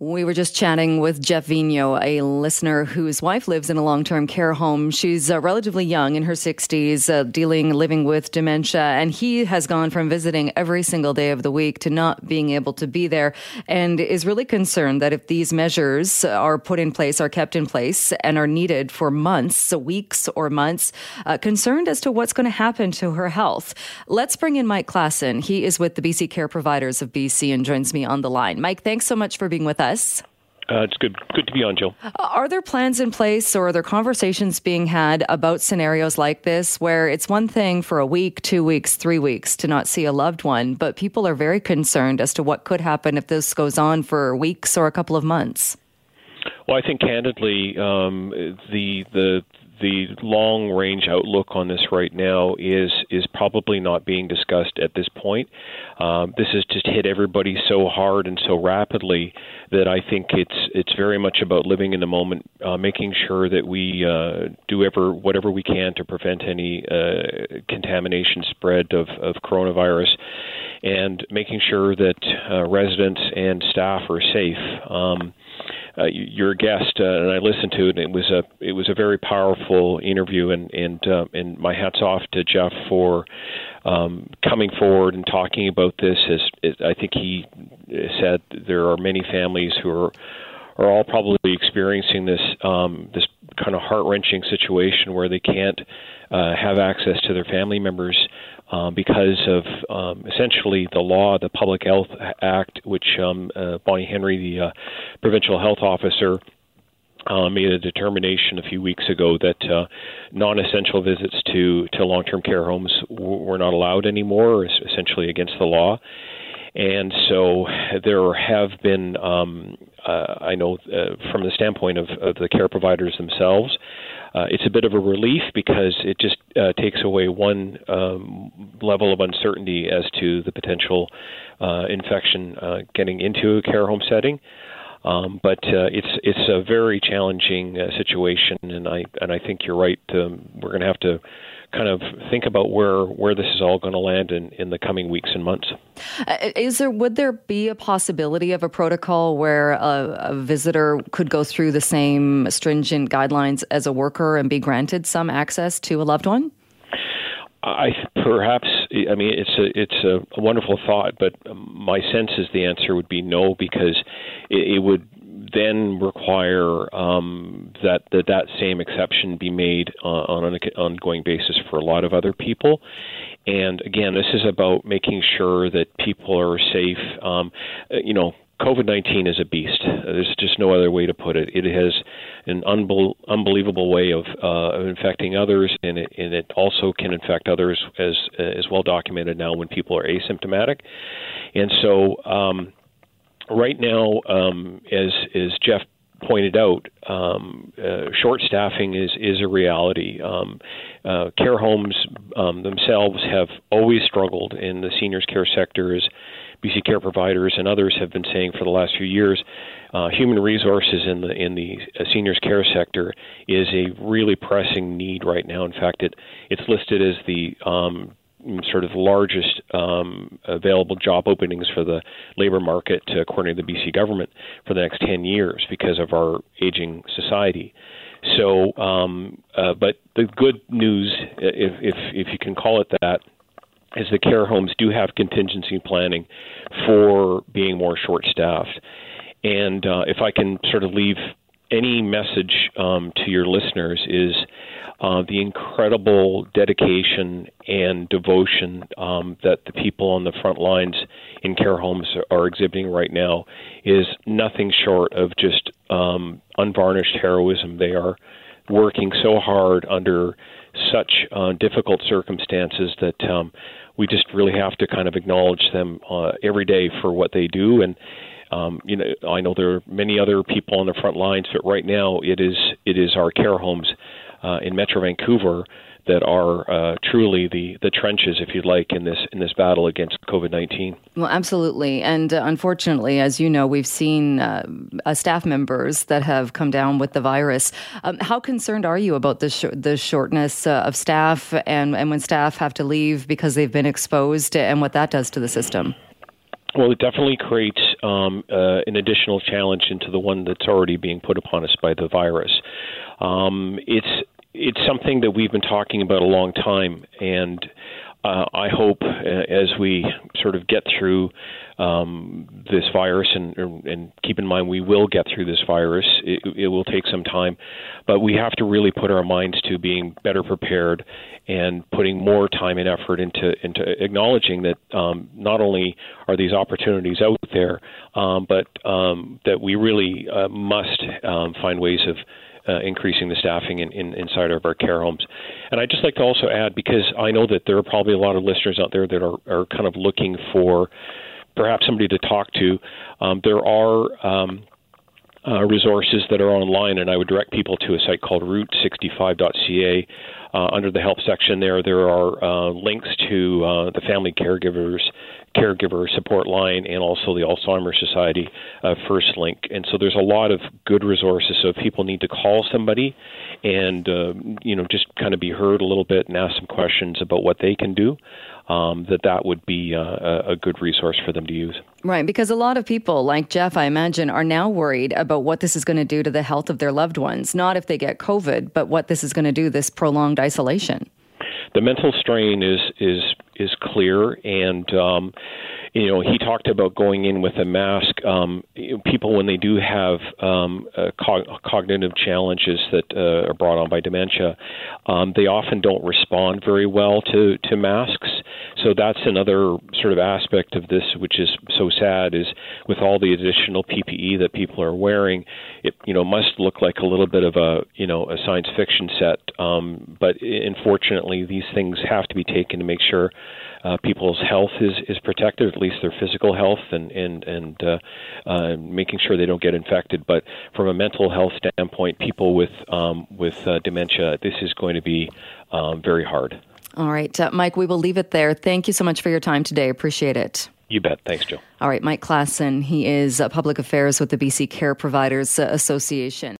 We were just chatting with Jeff Vigneault, a listener whose wife lives in a long term care home. She's uh, relatively young, in her 60s, uh, dealing, living with dementia, and he has gone from visiting every single day of the week to not being able to be there and is really concerned that if these measures are put in place, are kept in place, and are needed for months, so weeks or months, uh, concerned as to what's going to happen to her health. Let's bring in Mike Klassen. He is with the BC Care Providers of BC and joins me on the line. Mike, thanks so much for being with us us. Uh, it's good. Good to be on, Jill. Are there plans in place, or are there conversations being had about scenarios like this, where it's one thing for a week, two weeks, three weeks to not see a loved one, but people are very concerned as to what could happen if this goes on for weeks or a couple of months? Well, I think candidly, um, the the the long range outlook on this right now is is probably not being discussed at this point. Um, this has just hit everybody so hard and so rapidly that I think it's it's very much about living in the moment, uh, making sure that we uh, do ever whatever we can to prevent any uh, contamination spread of, of coronavirus, and making sure that uh, residents and staff are safe. Um, uh, your guest, uh, and I listened to it. And it was a it was a very powerful interview, and and uh, and my hats off to Jeff for um, coming forward and talking about this. As, as I think he said, there are many families who are are all probably experiencing this um, this kind of heart wrenching situation where they can't uh, have access to their family members um, because of um, essentially the law, the Public Health Act, which um, uh, Bonnie Henry, the uh, provincial health officer, uh, made a determination a few weeks ago that uh, non-essential visits to to long-term care homes w- were not allowed anymore, essentially against the law. And so there have been, um, uh, I know, uh, from the standpoint of, of the care providers themselves, uh, it's a bit of a relief because it just uh, takes away one um, level of uncertainty as to the potential uh, infection uh, getting into a care home setting. Um, but uh, it's it's a very challenging uh, situation, and I and I think you're right. Um, we're going to have to kind of think about where where this is all going to land in, in the coming weeks and months. Uh, is there would there be a possibility of a protocol where a, a, visitor could go through the same stringent guidelines as a worker and be granted some access to a loved one? I perhaps I mean it's a it's a, wonderful thought, but my sense is the answer would be no because it, it would then require um, that, that that same exception be made uh, on an ongoing basis for a lot of other people. And again, this is about making sure that people are safe. Um, you know, COVID 19 is a beast. There's just no other way to put it. It has an unbel- unbelievable way of, uh, infecting others, and it, and it also can infect others as, as well documented now when people are asymptomatic. And so, um, right now, um, as as Jeff pointed out, um, uh, short staffing is is a reality. Um, uh, care homes um, themselves have always struggled in the seniors care sector, BC Care providers and others have been saying for the last few years. Uh, human resources in the in the uh, seniors care sector is a really pressing need right now. In fact, it it's listed as the um, sort of largest um, available job openings for the labor market, according to the BC government, for the next 10 years because of our aging society. So, um, uh, but the good news, if, if, if you can call it that, is the care homes do have contingency planning for being more short staffed. And uh, if I can sort of leave any message um, to your listeners is uh, the incredible dedication and devotion um, that the people on the front lines in care homes are, exhibiting right now is nothing short of just um, unvarnished heroism. They are working so hard under such uh, difficult circumstances that um, we just really have to kind of acknowledge them uh, every day for what they do. And um, you know, I know there are many other people on the front lines, but right now it is it is our care homes uh, in Metro Vancouver that are uh, truly the the trenches, if you'd like, in this in this battle against COVID nineteen. Well, absolutely, and uh, unfortunately, as you know, we've seen uh, staff members that have come down with the virus. Um, how concerned are you about the sh- the shortness uh, of staff and and when staff have to leave because they've been exposed, and what that does to the system? Well, it definitely creates um, uh, an additional challenge into the one that's already being put upon us by the virus. Um, it's it's something that we've been talking about a long time, and uh, I hope uh, as we sort of get through um, this virus, and, and keep in mind we will get through this virus. It, it will take some time, but we have to really put our minds to being better prepared and putting more time and effort into into acknowledging that um, not only are these opportunities out there, um, but um, that we really uh, must um, find ways of uh, increasing the staffing in, in, inside of our care homes. And I'd just like to also add, because I know that there are probably a lot of listeners out there that are, are kind of looking for perhaps somebody to talk to. Um, there are um, uh, resources that are online, and I would direct people to a site called route65.ca. Uh, under the help section there, there are uh, links to uh, the Family Caregivers caregiver support line and also the Alzheimer's Society uh, First Link. And so there's a lot of good resources. So if people need to call somebody and uh, you know just kind of be heard a little bit and ask some questions about what they can do, um, that that would be uh, a good resource for them to use. Right, because a lot of people, like Jeff, I imagine, are now worried about what this is going to do to the health of their loved ones. Not if they get COVID, but what this is going to do this prolonged isolation the mental strain is is is clear, and um, you know he talked about going in with a mask. Um, people when they do have um, uh, co- cognitive challenges that uh, are brought on by dementia, um, they often don't respond very well to to masks. So that's another sort of aspect of this, which is so sad, is with all the additional PPE that people are wearing, it you know must look like a little bit of a you know a science fiction set. Um, but unfortunately, these things have to be taken to make sure uh, people's health is is protected, at least their physical health, and and and uh, uh, making sure they don't get infected. But from a mental health standpoint, people with um, with uh, dementia, this is going to be um, very hard. All right, uh, Mike, we will leave it there. Thank you so much for your time today. Appreciate it. You bet. Thanks, Joe. All right, Mike Klassen. He is uh, public affairs with the BC Care Providers uh, Association.